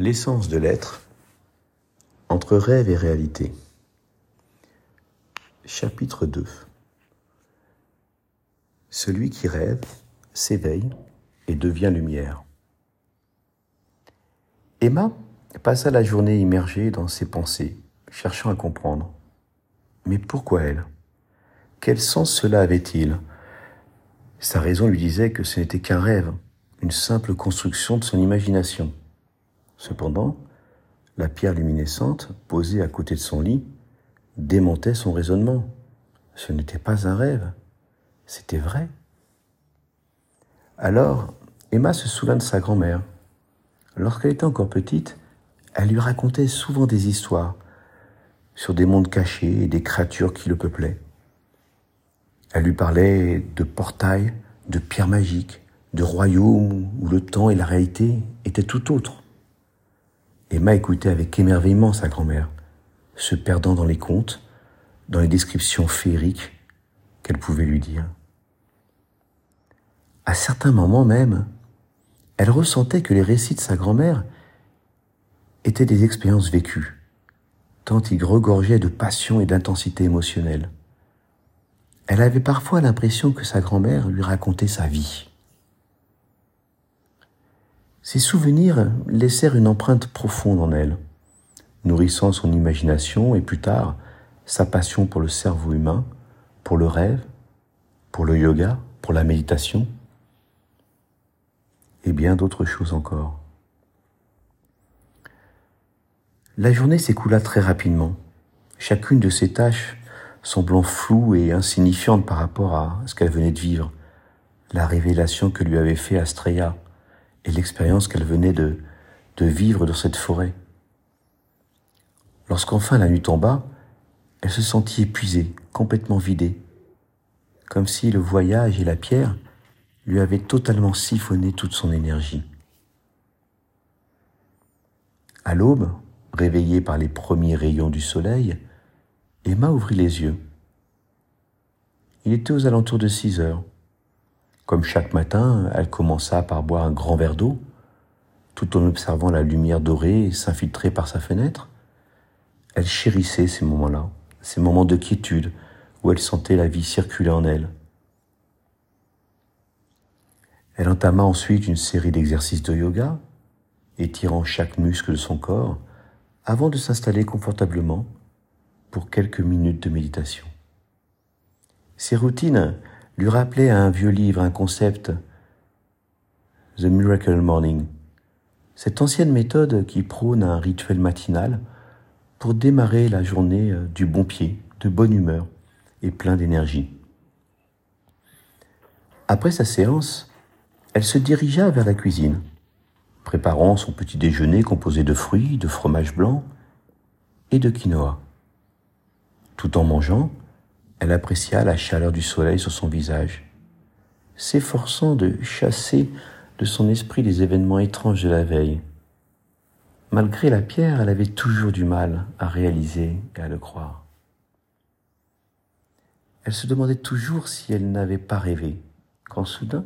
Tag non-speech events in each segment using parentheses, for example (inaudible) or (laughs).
L'essence de l'être entre rêve et réalité. Chapitre 2 Celui qui rêve s'éveille et devient lumière. Emma passa la journée immergée dans ses pensées, cherchant à comprendre. Mais pourquoi elle? Quel sens cela avait-il? Sa raison lui disait que ce n'était qu'un rêve, une simple construction de son imagination. Cependant, la pierre luminescente, posée à côté de son lit, démontait son raisonnement. Ce n'était pas un rêve, c'était vrai. Alors, Emma se souvint de sa grand-mère. Lorsqu'elle était encore petite, elle lui racontait souvent des histoires sur des mondes cachés et des créatures qui le peuplaient. Elle lui parlait de portails, de pierres magiques, de royaumes où le temps et la réalité étaient tout autres. Emma écoutait avec émerveillement sa grand-mère, se perdant dans les contes, dans les descriptions féeriques qu'elle pouvait lui dire. À certains moments même, elle ressentait que les récits de sa grand-mère étaient des expériences vécues, tant ils regorgeaient de passion et d'intensité émotionnelle. Elle avait parfois l'impression que sa grand-mère lui racontait sa vie. Ces souvenirs laissèrent une empreinte profonde en elle, nourrissant son imagination et plus tard sa passion pour le cerveau humain, pour le rêve, pour le yoga, pour la méditation et bien d'autres choses encore. La journée s'écoula très rapidement, chacune de ces tâches semblant floue et insignifiante par rapport à ce qu'elle venait de vivre, la révélation que lui avait fait Astrea, et l'expérience qu'elle venait de, vivre dans cette forêt. Lorsqu'enfin la nuit tomba, elle se sentit épuisée, complètement vidée, comme si le voyage et la pierre lui avaient totalement siphonné toute son énergie. À l'aube, réveillée par les premiers rayons du soleil, Emma ouvrit les yeux. Il était aux alentours de six heures. Comme chaque matin, elle commença par boire un grand verre d'eau, tout en observant la lumière dorée s'infiltrer par sa fenêtre. Elle chérissait ces moments-là, ces moments de quiétude où elle sentait la vie circuler en elle. Elle entama ensuite une série d'exercices de yoga, étirant chaque muscle de son corps, avant de s'installer confortablement pour quelques minutes de méditation. Ces routines lui rappelait à un vieux livre un concept, The Miracle Morning, cette ancienne méthode qui prône un rituel matinal pour démarrer la journée euh, du bon pied, de bonne humeur et plein d'énergie. Après sa séance, elle se dirigea vers la cuisine, préparant son petit déjeuner composé de fruits, de fromage blanc et de quinoa. Tout en mangeant, elle apprécia la chaleur du soleil sur son visage, s'efforçant de chasser de son esprit les événements étranges de la veille. Malgré la pierre, elle avait toujours du mal à réaliser et à le croire. Elle se demandait toujours si elle n'avait pas rêvé, quand soudain,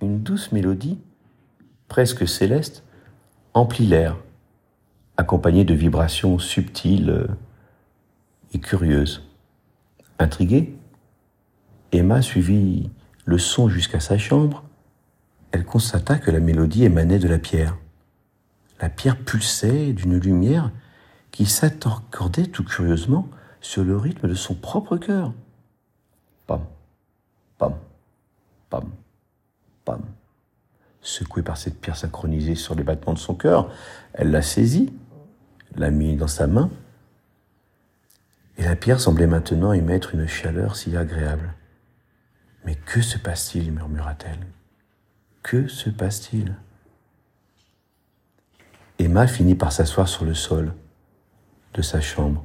une douce mélodie, presque céleste, emplit l'air, accompagnée de vibrations subtiles et curieuses. Intriguée, Emma suivit le son jusqu'à sa chambre. Elle constata que la mélodie émanait de la pierre. La pierre pulsait d'une lumière qui s'accordait tout curieusement sur le rythme de son propre cœur. Pam, pam, pam, pam. Secouée par cette pierre synchronisée sur les battements de son cœur, elle la saisit, la mit dans sa main et la pierre semblait maintenant émettre une chaleur si agréable. Mais que se passe-t-il murmura-t-elle. Que se passe-t-il? Emma finit par s'asseoir sur le sol de sa chambre.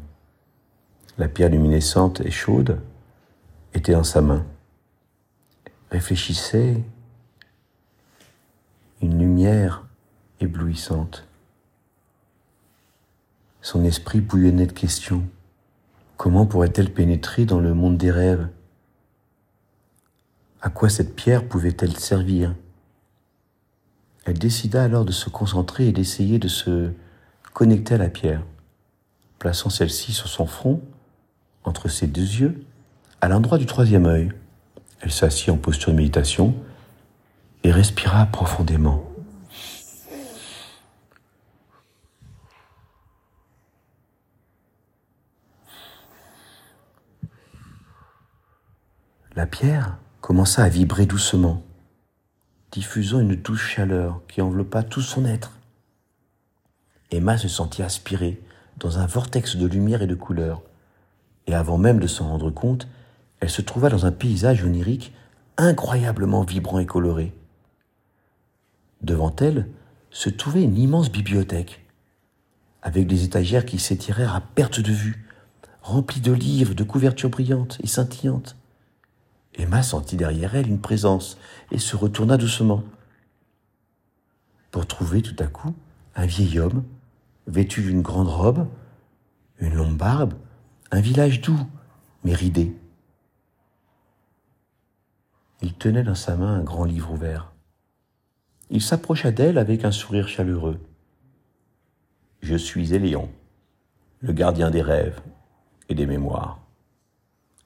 La pierre luminescente et chaude était dans sa main. Réfléchissait une lumière éblouissante. Son esprit bouillonnait de questions. Comment pourrait-elle pénétrer dans le monde des rêves? À quoi cette pierre pouvait-elle servir? Elle décida alors de se concentrer et d'essayer de se connecter à la pierre, plaçant celle-ci sur son front, entre ses deux yeux, à l'endroit du troisième œil. Elle s'assit en posture de méditation et respira profondément. La pierre commença à vibrer doucement, diffusant une douce chaleur qui enveloppa tout son être. Emma se sentit aspirée dans un vortex de lumière et de couleurs, et avant même de s'en rendre compte, elle se trouva dans un paysage onirique incroyablement vibrant et coloré. Devant elle se trouvait une immense bibliothèque, avec des étagères qui s'étirèrent à perte de vue, remplies de livres, de couvertures brillantes et scintillantes. Emma sentit derrière elle une présence et se retourna doucement, pour trouver tout à coup un vieil homme, vêtu d'une grande robe, une longue barbe, un village doux, mais ridé. Il tenait dans sa main un grand livre ouvert. Il s'approcha d'elle avec un sourire chaleureux. Je suis Éléon, le gardien des rêves et des mémoires,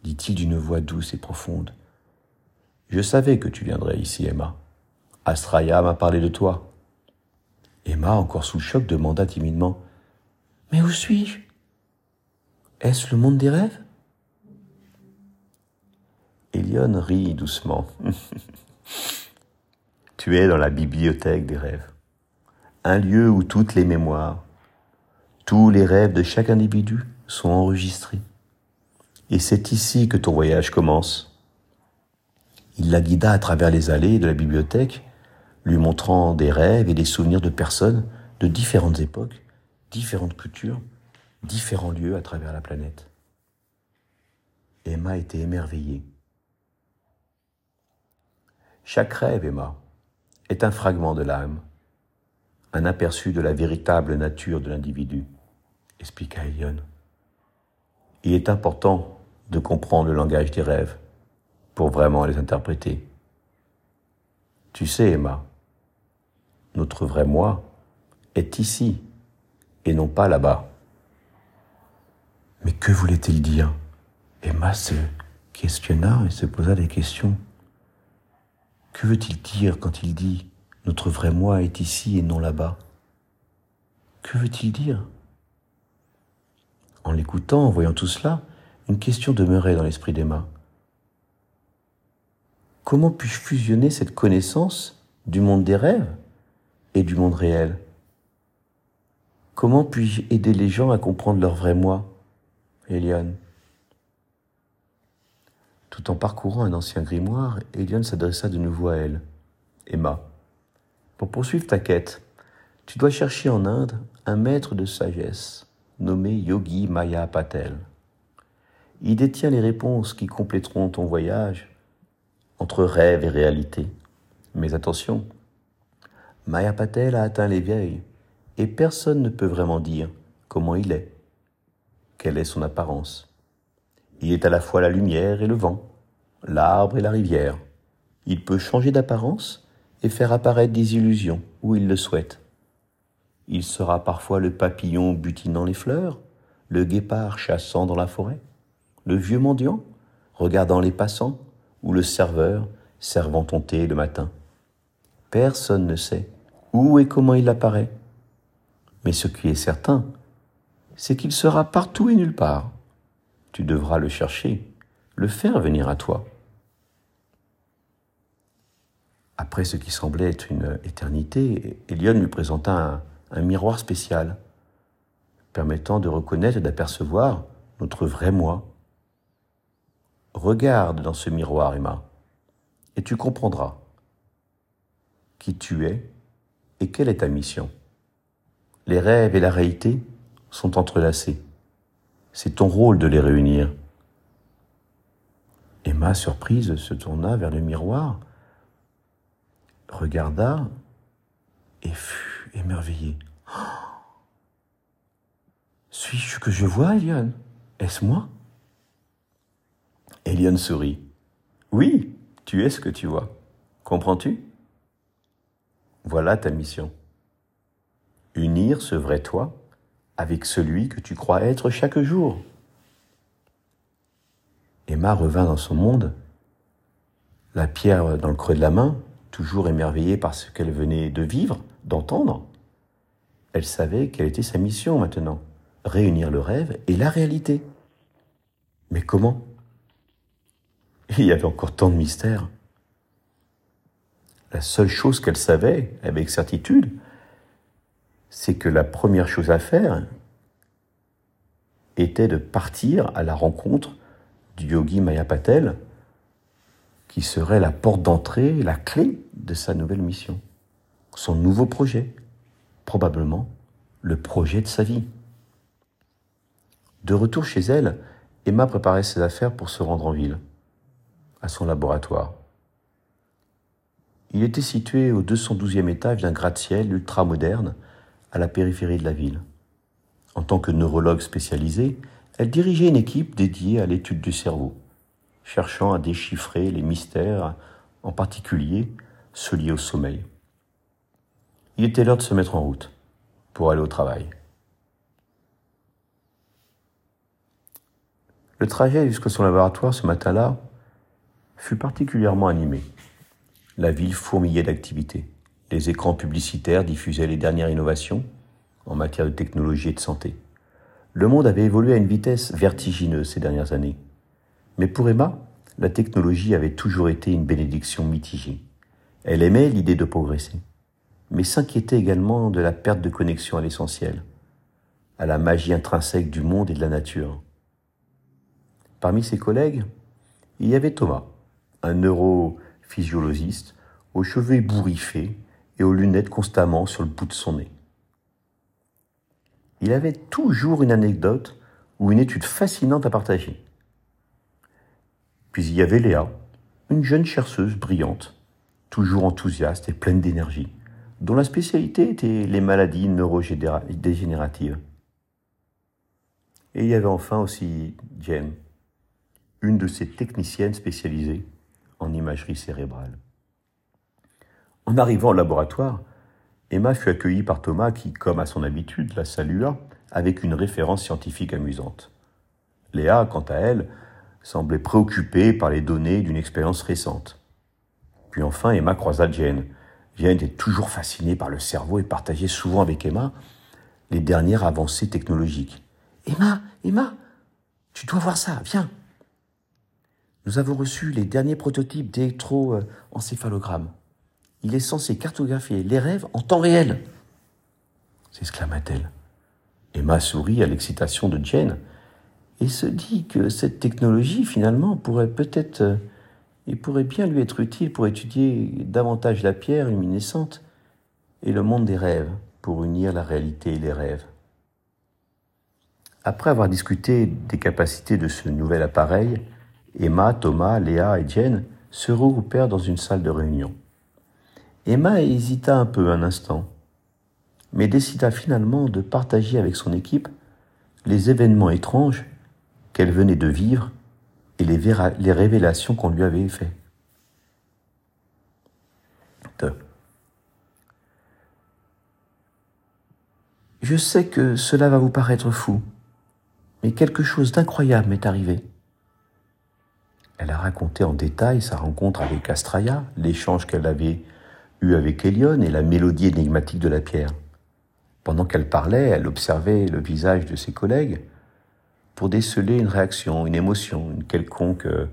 dit-il d'une voix douce et profonde. Je savais que tu viendrais ici, Emma. Astraya m'a parlé de toi. Emma, encore sous choc, demanda timidement Mais où suis-je? Est-ce le monde des rêves? Elion rit doucement. (laughs) tu es dans la bibliothèque des rêves, un lieu où toutes les mémoires, tous les rêves de chaque individu sont enregistrés. Et c'est ici que ton voyage commence. Il la guida à travers les allées de la bibliothèque, lui montrant des rêves et des souvenirs de personnes de différentes époques, différentes cultures, différents lieux à travers la planète. Emma était émerveillée. Chaque rêve, Emma, est un fragment de l'âme, un aperçu de la véritable nature de l'individu, expliqua Elion. Il est important de comprendre le langage des rêves pour vraiment les interpréter. Tu sais, Emma, notre vrai moi est ici et non pas là-bas. Mais que voulait-il dire? Emma se questionna et se posa des questions. Que veut-il dire quand il dit notre vrai moi est ici et non là-bas Que veut-il dire? En l'écoutant, en voyant tout cela, une question demeurait dans l'esprit d'Emma. Comment puis-je fusionner cette connaissance du monde des rêves et du monde réel? Comment puis-je aider les gens à comprendre leur vrai moi, Eliane? Tout en parcourant un ancien grimoire, Eliane s'adressa de nouveau à elle. Emma, pour poursuivre ta quête, tu dois chercher en Inde un maître de sagesse nommé Yogi Maya Patel. Il détient les réponses qui compléteront ton voyage entre rêve et réalité. Mais attention, Maya Patel a atteint l'éveil et personne ne peut vraiment dire comment il est, quelle est son apparence. Il est à la fois la lumière et le vent, l'arbre et la rivière. Il peut changer d'apparence et faire apparaître des illusions où il le souhaite. Il sera parfois le papillon butinant les fleurs, le guépard chassant dans la forêt, le vieux mendiant regardant les passants, ou le serveur servant ton thé le matin. Personne ne sait où et comment il apparaît. Mais ce qui est certain, c'est qu'il sera partout et nulle part tu devras le chercher, le faire venir à toi. Après ce qui semblait être une éternité, Elion lui présenta un, un miroir spécial, permettant de reconnaître et d'apercevoir notre vrai moi. Regarde dans ce miroir, Emma, et tu comprendras qui tu es et quelle est ta mission. Les rêves et la réalité sont entrelacés. C'est ton rôle de les réunir. Emma, surprise, se tourna vers le miroir, regarda et fut émerveillée. (gasps) Suis-je que je vois, Eliane Est-ce moi? Eliane sourit. Oui, tu es ce que tu vois. Comprends-tu? Voilà ta mission. Unir ce vrai toi avec celui que tu crois être chaque jour. Emma revint dans son monde, la pierre dans le creux de la main, toujours émerveillée par ce qu'elle venait de vivre, d'entendre. Elle savait quelle était sa mission maintenant, réunir le rêve et la réalité. Mais comment? (laughs) Il y avait encore tant de mystères. La seule chose qu'elle savait avec certitude, c'est que la première chose à faire était de partir à la rencontre du yogi Mayapatel, qui serait la porte d'entrée, la clé de sa nouvelle mission, son nouveau projet, probablement le projet de sa vie. De retour chez elle, Emma préparait ses affaires pour se rendre en ville, à son laboratoire. Il était situé au 212e étage d'un gratte-ciel ultra-moderne à la périphérie de la ville. En tant que neurologue spécialisée, elle dirigeait une équipe dédiée à l'étude du cerveau, cherchant à déchiffrer les mystères, en particulier ceux liés au sommeil. Il était l'heure de se mettre en route pour aller au travail. Le trajet jusqu'à son laboratoire ce matin-là fut particulièrement animé. La ville fourmillait d'activités. Les écrans publicitaires diffusaient les dernières innovations en matière de technologie et de santé. Le monde avait évolué à une vitesse vertigineuse ces dernières années. Mais pour Emma, la technologie avait toujours été une bénédiction mitigée. Elle aimait l'idée de progresser, mais s'inquiétait également de la perte de connexion à l'essentiel, à la magie intrinsèque du monde et de la nature. Parmi ses collègues, il y avait Thomas, un neurophysiologiste aux cheveux ébouriffés et aux lunettes constamment sur le bout de son nez il avait toujours une anecdote ou une étude fascinante à partager. Puis il y avait Léa, une jeune chercheuse brillante, toujours enthousiaste et pleine d'énergie, dont la spécialité était les maladies neurodégénératives. Et il y avait enfin aussi Jen, une de ces techniciennes spécialisées en imagerie cérébrale. En arrivant au laboratoire, Emma fut accueillie par Thomas qui, comme à son habitude, la salua avec une référence scientifique amusante. Léa, quant à elle, semblait préoccupée par les données d'une expérience récente. Puis enfin, Emma croisa Jane. Jane était toujours fascinée par le cerveau et partageait souvent avec Emma les dernières avancées technologiques. Emma, Emma, tu dois voir ça, viens. Nous avons reçu les derniers prototypes d'électroencéphalogramme. Il est censé cartographier les rêves en temps réel. s'exclama-t-elle. Emma sourit à l'excitation de Jane et se dit que cette technologie, finalement, pourrait peut-être euh, et pourrait bien lui être utile pour étudier davantage la pierre luminescente et le monde des rêves, pour unir la réalité et les rêves. Après avoir discuté des capacités de ce nouvel appareil, Emma, Thomas, Léa et Jane se regroupèrent dans une salle de réunion. Emma hésita un peu un instant, mais décida finalement de partager avec son équipe les événements étranges qu'elle venait de vivre et les révélations qu'on lui avait faites. Je sais que cela va vous paraître fou, mais quelque chose d'incroyable m'est arrivé. Elle a raconté en détail sa rencontre avec Astraya, l'échange qu'elle avait avec Elion et la mélodie énigmatique de la pierre. Pendant qu'elle parlait, elle observait le visage de ses collègues pour déceler une réaction, une émotion, euh,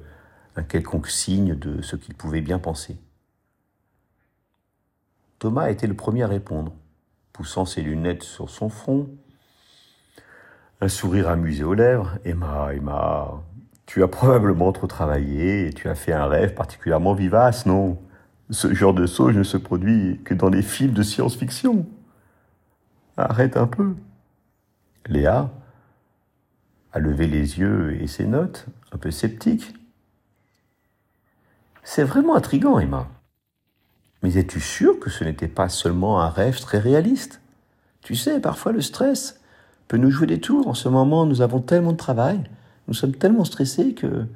un quelconque signe de ce qu'il pouvait bien penser. Thomas été le premier à répondre, poussant ses lunettes sur son front, un sourire amusé aux lèvres. Emma, Emma, tu as probablement trop travaillé et tu as fait un rêve particulièrement vivace, non? Ce genre de sauge ne se produit que dans les films de science-fiction. Arrête un peu. Léa a levé les yeux et ses notes, un peu sceptique. C'est vraiment intrigant, Emma. Mais es-tu sûr que ce n'était pas seulement un rêve très réaliste? Tu sais, parfois le stress peut nous jouer des tours. En ce moment, nous avons tellement de travail, nous sommes tellement stressés que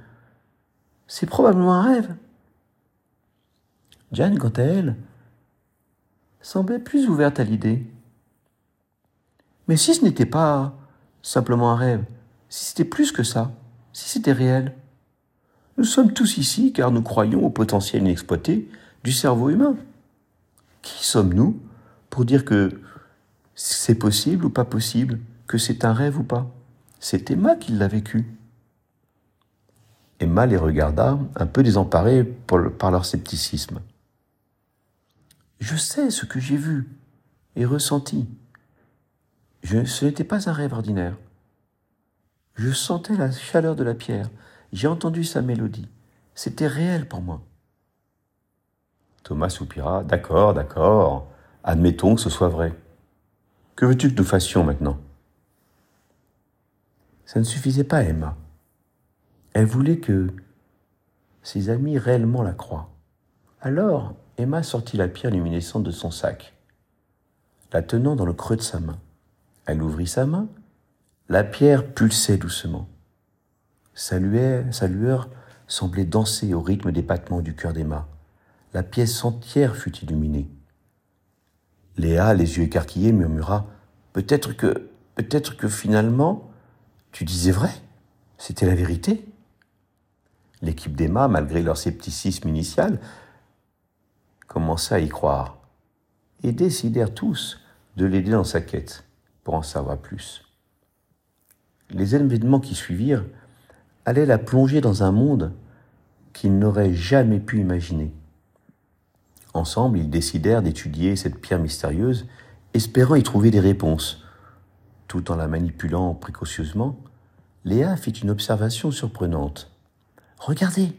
c'est probablement un rêve. Jeanne, quant à elle, semblait plus ouverte à l'idée. Mais si ce n'était pas simplement un rêve, si c'était plus que ça, si c'était réel, nous sommes tous ici car nous croyons au potentiel inexploité du cerveau humain. Qui sommes-nous pour dire que c'est possible ou pas possible, que c'est un rêve ou pas? C'est Emma qui l'a vécu. Emma les regarda, un peu désemparée par leur scepticisme. Je sais ce que j'ai vu et ressenti. Ce n'était pas un rêve ordinaire. Je sentais la chaleur de la pierre, j'ai entendu sa mélodie. C'était réel pour moi. Thomas soupira. D'accord, d'accord. Admettons que ce soit vrai. Que veux-tu que nous fassions maintenant? Ça ne suffisait pas Emma. Elle voulait que ses amis réellement la croient. Alors, Emma sortit la pierre luminescente de son sac, la tenant dans le creux de sa main. Elle ouvrit sa main, la pierre pulsait doucement. Sa lueur, semblait danser au rythme des battements du cœur d'Emma. La pièce entière fut illuminée. Léa, les yeux écarquillés, murmura Peut-être que, peut-être que finalement, tu disais vrai. C'était la vérité. L'équipe d'Emma, malgré leur scepticisme initial, commença à y croire et décidèrent tous de l'aider dans sa quête pour en savoir plus. Les événements qui suivirent allaient la plonger dans un monde qu'il n'aurait jamais pu imaginer. Ensemble, ils décidèrent d'étudier cette pierre mystérieuse, espérant y trouver des réponses. Tout en la manipulant précautionneusement, Léa fit une observation surprenante. Regardez,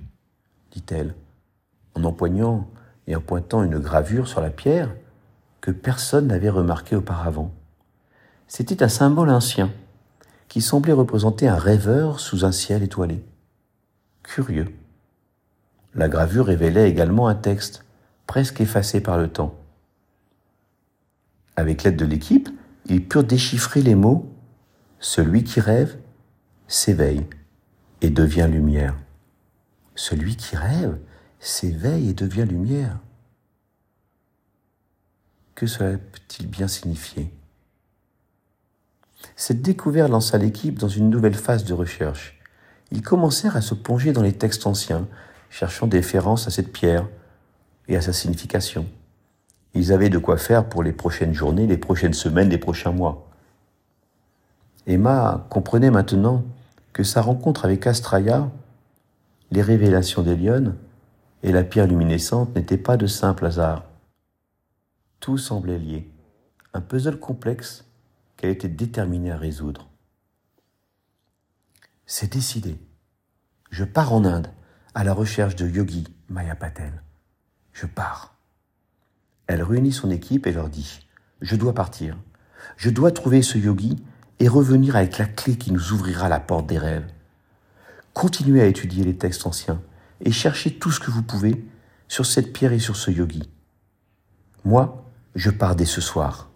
dit-elle, en empoignant et en pointant une gravure sur la pierre que personne n'avait remarquée auparavant. C'était un symbole ancien qui semblait représenter un rêveur sous un ciel étoilé. Curieux. La gravure révélait également un texte presque effacé par le temps. Avec l'aide de l'équipe, ils purent déchiffrer les mots Celui qui rêve s'éveille et devient lumière. Celui qui rêve s'éveille et devient lumière. Que cela peut-il bien signifier Cette découverte lança l'équipe dans une nouvelle phase de recherche. Ils commencèrent à se plonger dans les textes anciens, cherchant des références à cette pierre, et à sa signification. Ils avaient de quoi faire pour les prochaines journées, les prochaines semaines, les prochains mois. Emma comprenait maintenant que sa rencontre avec Astraya, les révélations d'Elion et la pierre luminescente n'étaient pas de simples hasards. Tout semblait lié, un puzzle complexe qu'elle était déterminée à résoudre. C'est décidé. Je pars en Inde à la recherche de Yogi Maya Patel je pars. Elle réunit son équipe et leur dit, je dois partir. Je dois trouver ce yogi et revenir avec la clé qui nous ouvrira la porte des rêves. Continuez à étudier les textes anciens et cherchez tout ce que vous pouvez sur cette pierre et sur ce yogi. Moi, je pars dès ce soir.